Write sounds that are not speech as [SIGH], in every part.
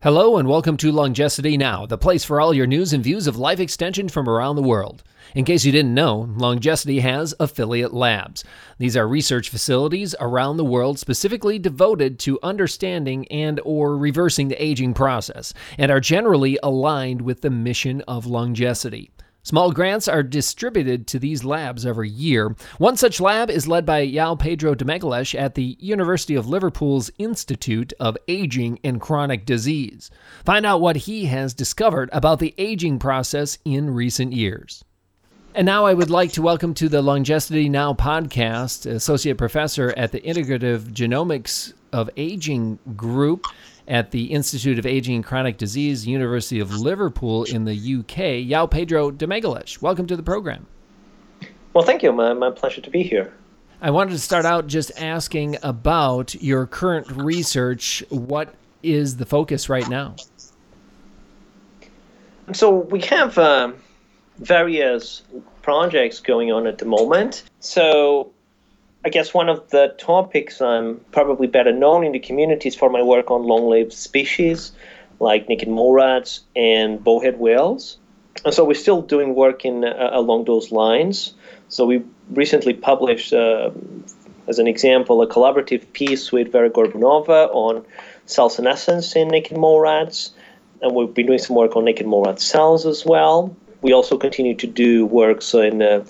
Hello and welcome to Longevity Now, the place for all your news and views of life extension from around the world. In case you didn't know, LongeCity has affiliate labs. These are research facilities around the world specifically devoted to understanding and or reversing the aging process and are generally aligned with the mission of LongeCity. Small grants are distributed to these labs every year. One such lab is led by João Pedro de Magalhães at the University of Liverpool's Institute of Aging and Chronic Disease. Find out what he has discovered about the aging process in recent years. And now I would like to welcome to the Longevity Now podcast, Associate Professor at the Integrative Genomics of Aging Group at the Institute of Aging and Chronic Disease, University of Liverpool in the UK, João Pedro de Magalhães. Welcome to the program. Well, thank you. My, my pleasure to be here. I wanted to start out just asking about your current research. What is the focus right now? So we have uh, various projects going on at the moment. So I guess one of the topics I'm probably better known in the community is for my work on long-lived species like naked mole rats and bowhead whales. And so we're still doing work in uh, along those lines. So we recently published, uh, as an example, a collaborative piece with Vera Gorbunova on cell senescence in naked mole rats, and we've been doing some work on naked mole rat cells as well. We also continue to do work so in uh,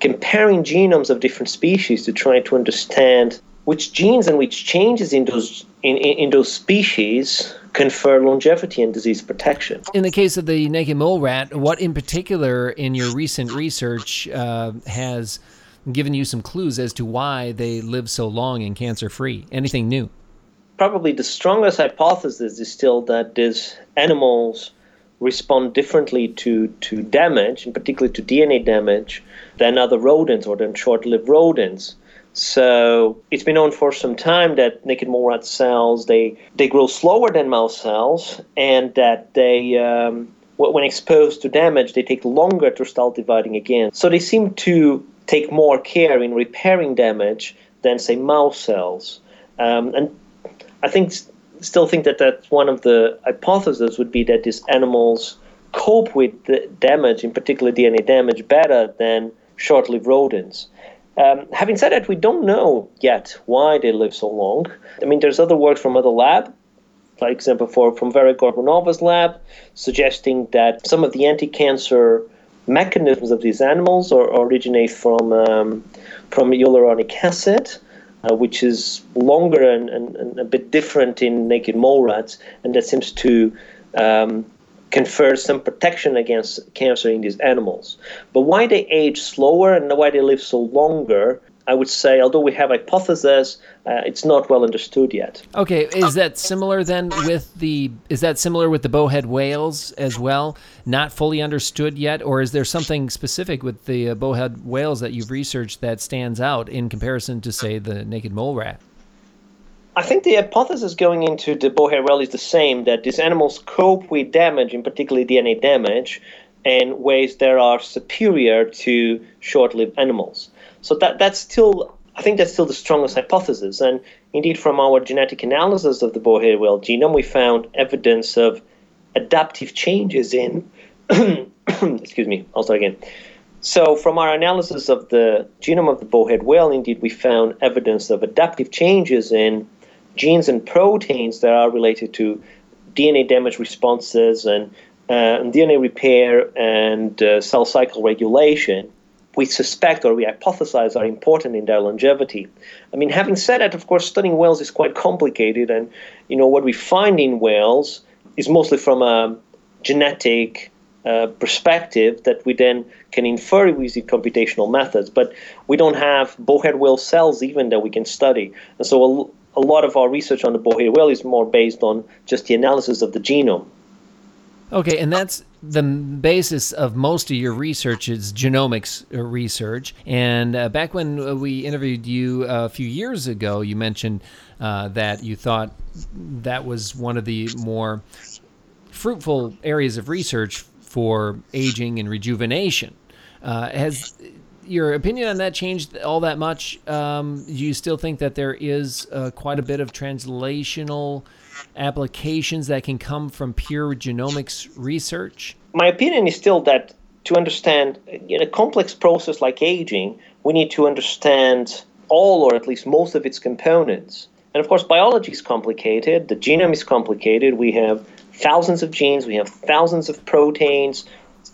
comparing genomes of different species to try to understand which genes and which changes in those in, in, those species confer longevity and disease protection. In the case of the naked mole rat, what in particular in your recent research uh, has given you some clues as to why they live so long and cancer free? Anything new? Probably the strongest hypothesis is still that these animals respond differently to, to damage, and particularly to DNA damage, than other rodents or than short lived rodents. So it's been known for some time that naked mole rat cells they they grow slower than mouse cells, and that they um, when exposed to damage they take longer to start dividing again. So they seem to take more care in repairing damage than say mouse cells, um, and I think still think that that's one of the hypotheses would be that these animals cope with the damage, in particular DNA damage, better than short-lived rodents. Um, having said that, we don't know yet why they live so long. I mean, there's other work from other lab, for example, for, from Vera Gorbunova's lab, suggesting that some of the anti-cancer mechanisms of these animals originate from um, from hyaluronic acid, uh, which is longer and, and, and, a bit different in naked mole rats, and that seems to um, confer some protection against cancer in these animals. But why they age slower and why they live so longer, I would say, although we have hypotheses, uh, it's not well understood yet. Okay, is that similar then with the is that similar with the bowhead whales as well? Not fully understood yet, or is there something specific with the uh, bowhead whales that you've researched that stands out in comparison to say the naked mole rat? I think the hypothesis going into the bowhead whale is the same that these animals cope with damage, in particular DNA damage, in ways that are superior to short-lived animals. So that that's still I think that's still the strongest hypothesis. And indeed, from our genetic analysis of the bowhead whale genome, we found evidence of adaptive changes in. [COUGHS] excuse me, I'll start again. So, from our analysis of the genome of the bowhead whale, indeed, we found evidence of adaptive changes in genes and proteins that are related to DNA damage responses and, uh, DNA repair and uh, cell cycle regulation, we suspect or we hypothesize are important in their longevity. I mean, having said that, of course, studying whales is quite complicated, and you know what we find in whales is mostly from a genetic uh, perspective that we then can infer using computational methods. But we don't have bowhead whale cells even that we can study, and so a lot of our research on the bowhead whale is more based on just the analysis of the genome. Okay, and that's the basis of most of your research is genomics uh, research. And uh, back when uh, we interviewed you a few years ago, you mentioned uh, that you thought that was one of the more fruitful areas of research for aging and rejuvenation. Uh, has your opinion on that changed all that much? Um, do you still think that there is uh, quite a bit of translational applications that can come from pure genomics research? My opinion is still that to understand in a complex process like aging, we need to understand all or at least most of its components. And of course, biology is complicated, the genome is complicated. We have thousands of genes, we have thousands of proteins,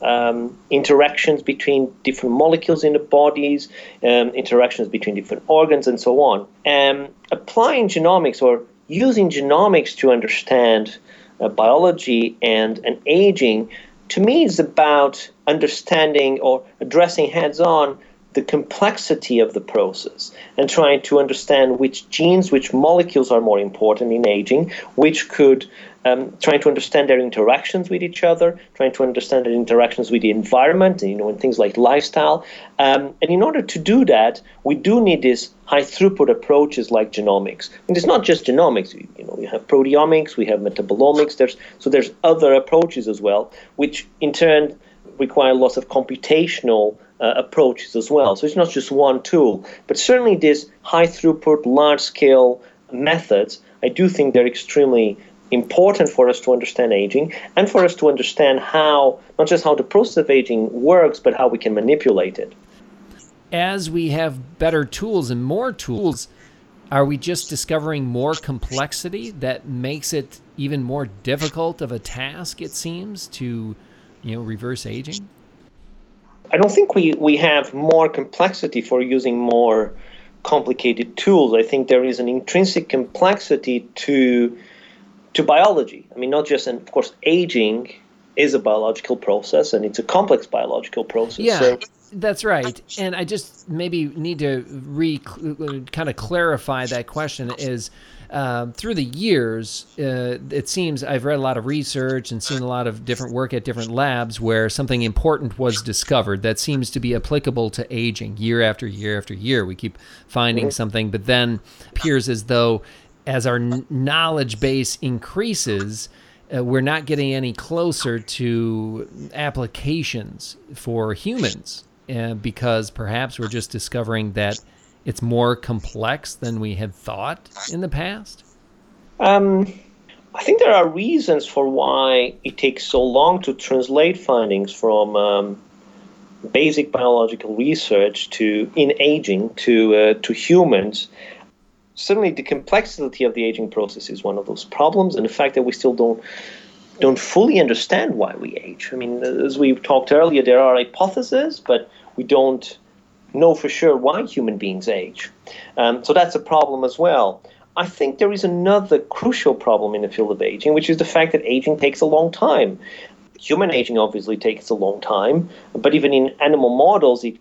um, interactions between different molecules in the bodies, um, interactions between different organs, and so on. And applying genomics or using genomics to understand uh, biology and, and aging, to me, is about understanding or addressing heads on the complexity of the process and trying to understand which genes, which molecules are more important in aging, which could um, trying to understand their interactions with each other, trying to understand their interactions with the environment, you know, and things like lifestyle. Um, and in order to do that, we do need these high throughput approaches like genomics. And it's not just genomics. You know, we have proteomics, we have metabolomics. There's so there's other approaches as well, which in turn require lots of computational uh, approaches as well. So it's not just one tool, but certainly these high throughput, large scale methods. I do think they're extremely important for us to understand aging and for us to understand how, not just how the process of aging works, but how we can manipulate it. As we have better tools and more tools, are we just discovering more complexity that makes it even more difficult of a task, it seems, to you know, reverse aging? I don't think we, we have more complexity for using more complicated tools. I think there is an intrinsic complexity to to biology. I mean, not just, and of course, aging is a biological process and it's a complex biological process. Yeah. So, that's right. And I just maybe need to re uh, kind of clarify that question is uh, through the years, uh, it seems I've read a lot of research and seen a lot of different work at different labs where something important was discovered that seems to be applicable to aging year after year after year. We keep finding something, but then appears as though as our knowledge base increases, uh, we're not getting any closer to applications for humans uh, because perhaps we're just discovering that it's more complex than we had thought in the past? Um, I think there are reasons for why it takes so long to translate findings from um, basic biological research to in aging to uh, to humans certainly the complexity of the aging process is one of those problems, and the fact that we still don't don't fully understand why we age. I mean, as we talked earlier, there are hypotheses, but we don't know for sure why human beings age. Um, so that's a problem as well. I think there is another crucial problem in the field of aging, which is the fact that aging takes a long time. Human aging obviously takes a long time, but even in animal models, it,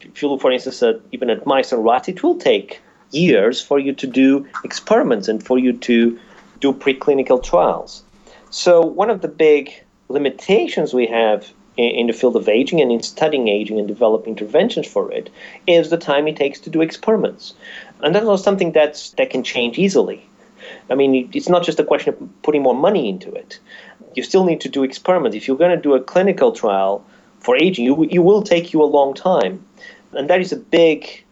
if you look, for instance, at, even at mice and rats, it will take years for you to do experiments and for you to do preclinical trials. So, one of the big limitations we have in, the field of aging and in studying aging and develop interventions for it is the time it takes to do experiments. And that's not something that's, that can change easily. I mean, it's not just a question of putting more money into it. You still need to do experiments. If you're going to do a clinical trial for aging, you, you will take you a long time. And that is a big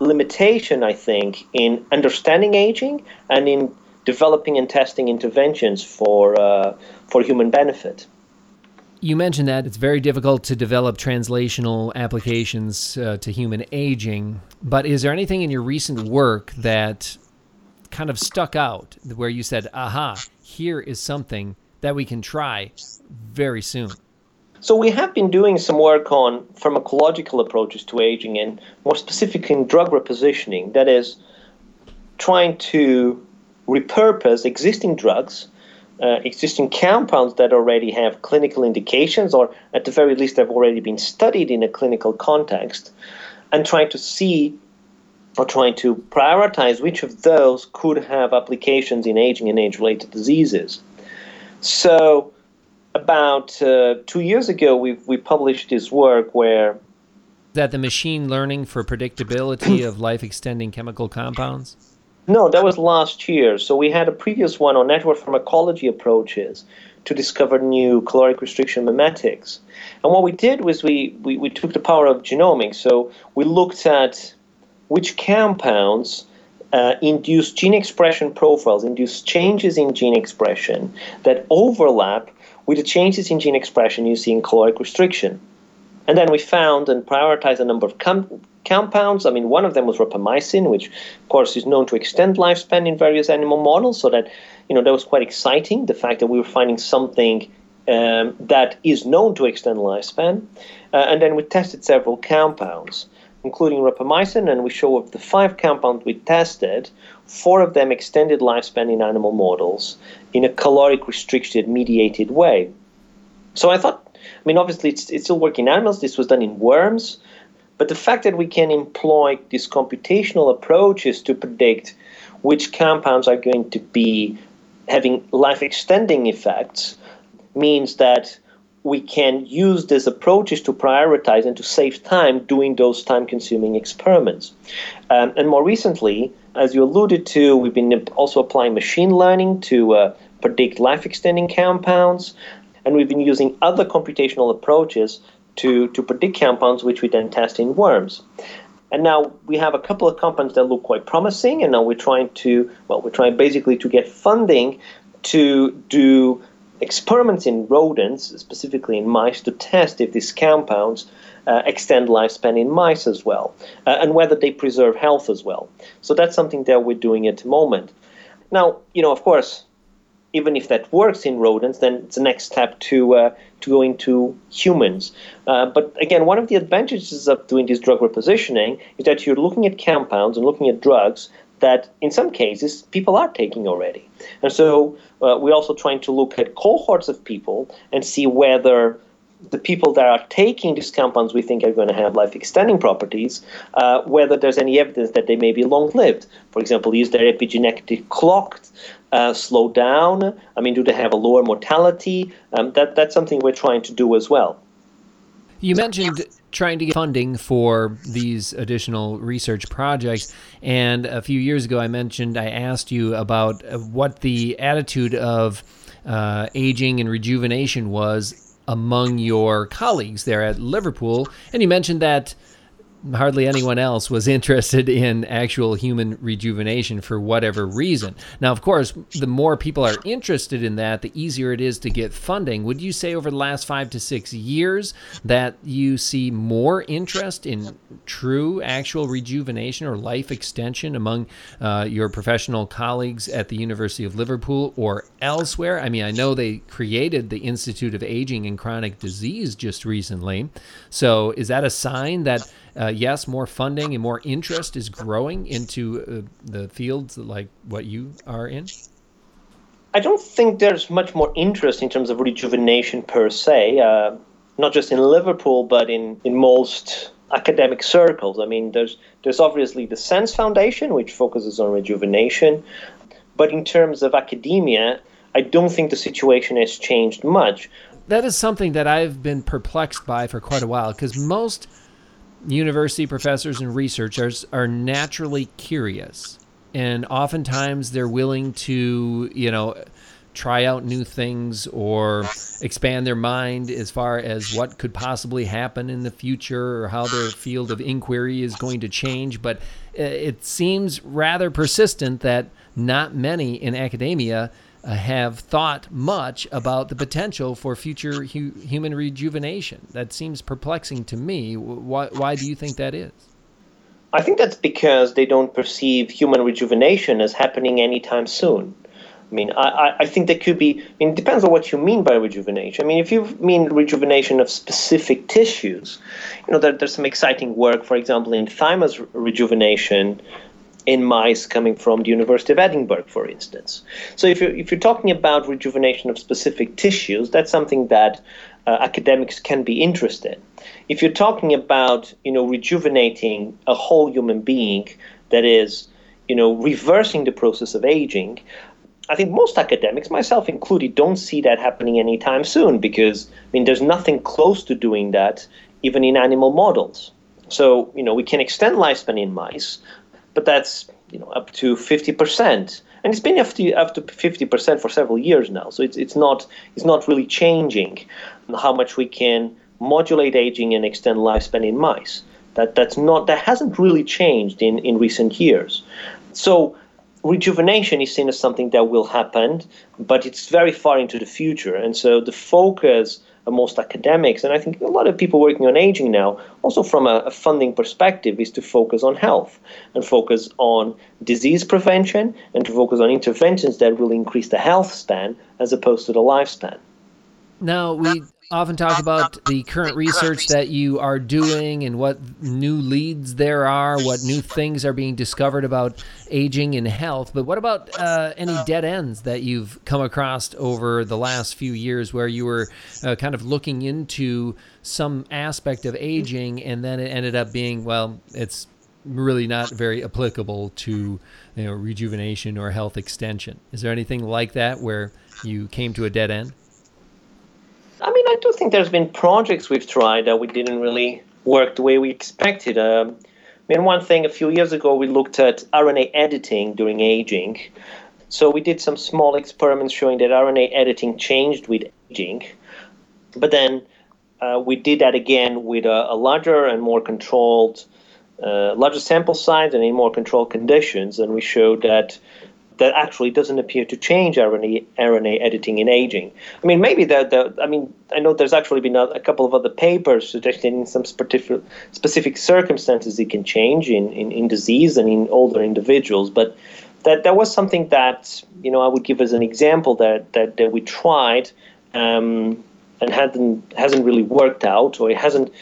limitation, I think, in understanding aging and in developing and testing interventions for uh, for human benefit. You mentioned that it's very difficult to develop translational applications uh, to human aging, but is there anything in your recent work that kind of stuck out where you said, aha, here is something that we can try very soon? So we have been doing some work on pharmacological approaches to aging and more specifically in drug repositioning. That is, trying to repurpose existing drugs, uh, existing compounds that already have clinical indications or at the very least have already been studied in a clinical context, and trying to see or trying to prioritize which of those could have applications in aging and age-related diseases. So about uh, two years ago, we we published this work where that the machine learning for predictability of life extending chemical compounds. No, that was last year. So we had a previous one on network pharmacology approaches to discover new caloric restriction mimetics. And what we did was we, we, we took the power of genomics. So we looked at which compounds uh, induce gene expression profiles, induce changes in gene expression that overlap with the changes in gene expression you see in caloric restriction. And then we found and prioritized a number of com- compounds. I mean, one of them was rapamycin, which, of course, is known to extend lifespan in various animal models. So that, you know, that was quite exciting. The fact that we were finding something um, that is known to extend lifespan. Uh, and then we tested several compounds, including rapamycin, and we show of the five compounds we tested, four of them extended lifespan in animal models in a caloric restricted mediated way. So I thought, I mean, obviously it's, it's still working in animals. This was done in worms. But the fact that we can employ these computational approaches to predict which compounds are going to be having life extending effects means that we can use these approaches to prioritize and to save time doing those time consuming experiments. Um, and more recently, as you alluded to, we've been also applying machine learning to uh, predict life extending compounds, and we've been using other computational approaches to, to predict compounds which we then test in worms. And now we have a couple of compounds that look quite promising, and now we're trying to, well, we're trying basically to get funding to do experiments in rodents, specifically in mice, to test if these compounds uh, extend lifespan in mice as well, uh, and whether they preserve health as well. So that's something that we're doing at the moment. Now, you know, of course, even if that works in rodents, then it's the next step to uh, to go into humans. Uh, but again, one of the advantages of doing this drug repositioning is that you're looking at compounds and looking at drugs that in some cases people are taking already. And so uh, we're also trying to look at cohorts of people and see whether the people that are taking these compounds we think are going to have life extending properties, uh, whether there's any evidence that they may be long lived. For example, is their epigenetic clock uh, slow down? I mean, do they have a lower mortality? Um, that, that's something we're trying to do as well. You mentioned trying to get funding for these additional research projects. And a few years ago, I mentioned, I asked you about uh, what the attitude of uh, aging and rejuvenation was among your colleagues there at Liverpool. And you mentioned that hardly anyone else was interested in actual human rejuvenation for whatever reason. Now, of course, the more people are interested in that, the easier it is to get funding. Would you say over the last five to six years that you see more interest in true, actual rejuvenation or life extension among uh, your professional colleagues at the University of Liverpool or elsewhere? I mean, I know they created the Institute of Aging and Chronic Disease just recently. So, is that a sign that? uh, yes, more funding and more interest is growing into uh, the fields like what you are in? I don't think there's much more interest in terms of rejuvenation per se, uh, not just in Liverpool, but in, in most academic circles. I mean, there's, there's obviously the SENS Foundation, which focuses on rejuvenation, but in terms of academia, I don't think the situation has changed much. That is something that I've been perplexed by for quite a while because most university professors and researchers are naturally curious and oftentimes they're willing to you know try out new things or expand their mind as far as what could possibly happen in the future or how their field of inquiry is going to change. But uh, it seems rather persistent that not many in academia Uh, have thought much about the potential for future hu- human rejuvenation. That seems perplexing to me. Why, why do you think that is? I think that's because they don't perceive human rejuvenation as happening anytime soon. I mean, I, I think there could be, I mean, it depends on what you mean by rejuvenation. I mean, if you mean rejuvenation of specific tissues, you know, there, there's some exciting work, for example, in thymus rejuvenation in mice coming from the University of Edinburgh, for instance. So if you're, if you're talking about rejuvenation of specific tissues, that's something that uh, academics can be interested in. If you're talking about, you know, rejuvenating a whole human being, that is, you know, reversing the process of aging, I think most academics, myself included, don't see that happening anytime soon because, I mean, there's nothing close to doing that even in animal models. So, you know, we can extend lifespan in mice, but that's you know up to 50%. And it's been up to up to 50% for several years now. So it's it's not it's not really changing how much we can modulate aging and extend lifespan in mice. That that's not that hasn't really changed in, in recent years. So rejuvenation is seen as something that will happen, but it's very far into the future. And so the focus most academics, and I think a lot of people working on aging now, also from a, a funding perspective, is to focus on health and focus on disease prevention and to focus on interventions that will increase the health span as opposed to the lifespan. Now, we often talk about the current research that you are doing and what new leads there are, what new things are being discovered about aging and health. But what about uh, any dead ends that you've come across over the last few years where you were uh, kind of looking into some aspect of aging and then it ended up being, well, it's really not very applicable to you know, rejuvenation or health extension? Is there anything like that where you came to a dead end? I mean, I do think there's been projects we've tried that we didn't really work the way we expected. Um, I mean, one thing a few years ago we looked at RNA editing during aging. So we did some small experiments showing that RNA editing changed with aging, but then uh, we did that again with a, a larger and more controlled, uh, larger sample size and in more controlled conditions, and we showed that that actually doesn't appear to change RNA, RNA editing in aging. I mean, maybe that, I mean, I know there's actually been a, a, couple of other papers suggesting in some specific, specific circumstances it can change in, in, in disease and in older individuals, but that, that was something that, you know, I would give as an example that, that, that we tried um, and hadn't, hasn't really worked out or it hasn't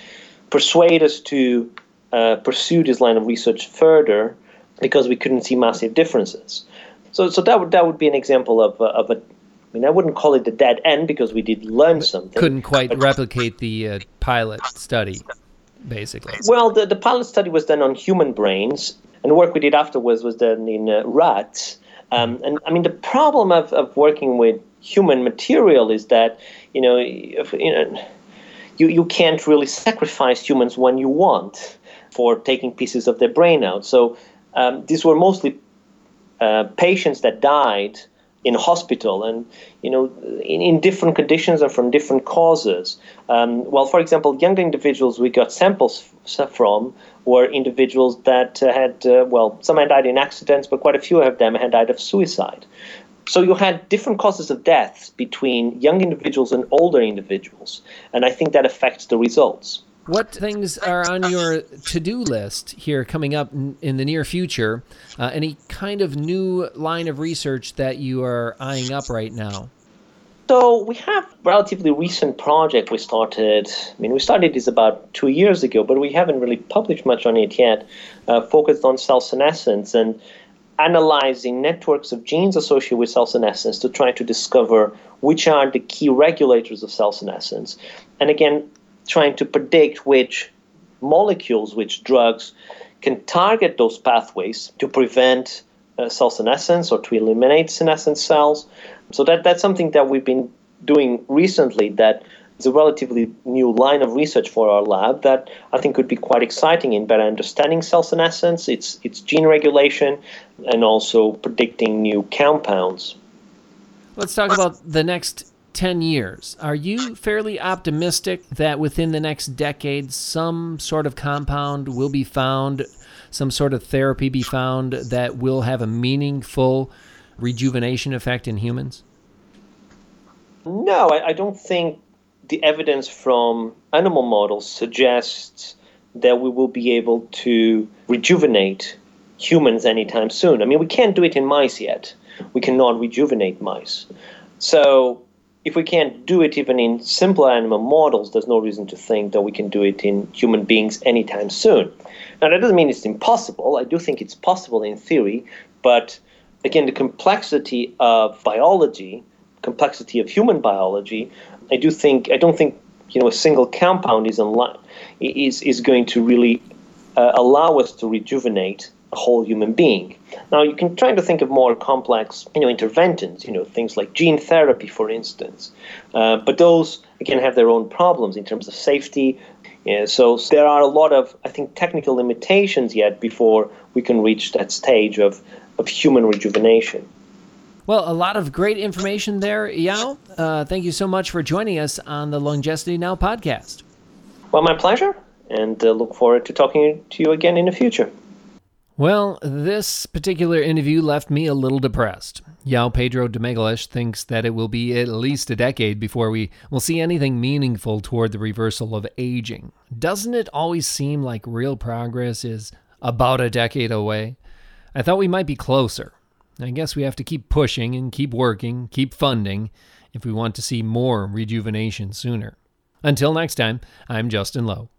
persuaded us to uh, pursue this line of research further because we couldn't see massive differences. So, so that would that would be an example of uh, of a. I mean, I wouldn't call it a dead end because we did learn something. Couldn't quite replicate the uh, pilot study, basically. Well, the, the pilot study was done on human brains, and the work we did afterwards was done in uh, rats. Um, and I mean, the problem of, of working with human material is that you know, if, you know, you you can't really sacrifice humans when you want for taking pieces of their brain out. So um, these were mostly uh, patients that died in hospital and you know in, in different conditions and from different causes. Um, well for example young individuals we got samples from were individuals that uh, had uh, well some had died in accidents but quite a few of them had died of suicide. So you had different causes of deaths between young individuals and older individuals and i think that affects the results what things are on your to do list here coming up in the near future? Uh, any kind of new line of research that you are eyeing up right now? So we have relatively recent project we started. I mean, we started this about two years ago, but we haven't really published much on it yet. Uh, focused on cell senescence and analyzing networks of genes associated with cell senescence to try to discover which are the key regulators of cell senescence. And again, trying to predict which molecules, which drugs can target those pathways to prevent uh, cell senescence or to eliminate senescent cells. So that, that's something that we've been doing recently that is a relatively new line of research for our lab that I think could be quite exciting in better understanding cell senescence, its, its gene regulation, and also predicting new compounds. Let's talk about the next 10 years, are you fairly optimistic that within the next decade some sort of compound will be found, some sort of therapy be found that will have a meaningful rejuvenation effect in humans? No, I, I don't think the evidence from animal models suggests that we will be able to rejuvenate humans anytime soon. I mean, we can't do it in mice yet. We cannot rejuvenate mice. So if we can't do it even in simpler animal models, there's no reason to think that we can do it in human beings anytime soon. Now, that doesn't mean it's impossible. I do think it's possible in theory, but again, the complexity of biology, complexity of human biology, I do think I don't think you know a single compound is unli- is is going to really uh, allow us to rejuvenate a whole human being. Now you can try to think of more complex, you know, interventions, you know, things like gene therapy, for instance. Uh, but those again have their own problems in terms of safety. Yeah, so there are a lot of, I think, technical limitations yet before we can reach that stage of, of human rejuvenation. Well, a lot of great information there, João. Uh, thank you so much for joining us on the Longevity Now podcast. Well, my pleasure, and uh, look forward to talking to you again in the future. Well, this particular interview left me a little depressed. João Pedro de Magalhães thinks that it will be at least a decade before we will see anything meaningful toward the reversal of aging. Doesn't it always seem like real progress is about a decade away? I thought we might be closer. I guess we have to keep pushing and keep working, keep funding, if we want to see more rejuvenation sooner. Until next time, I'm Justin Loew.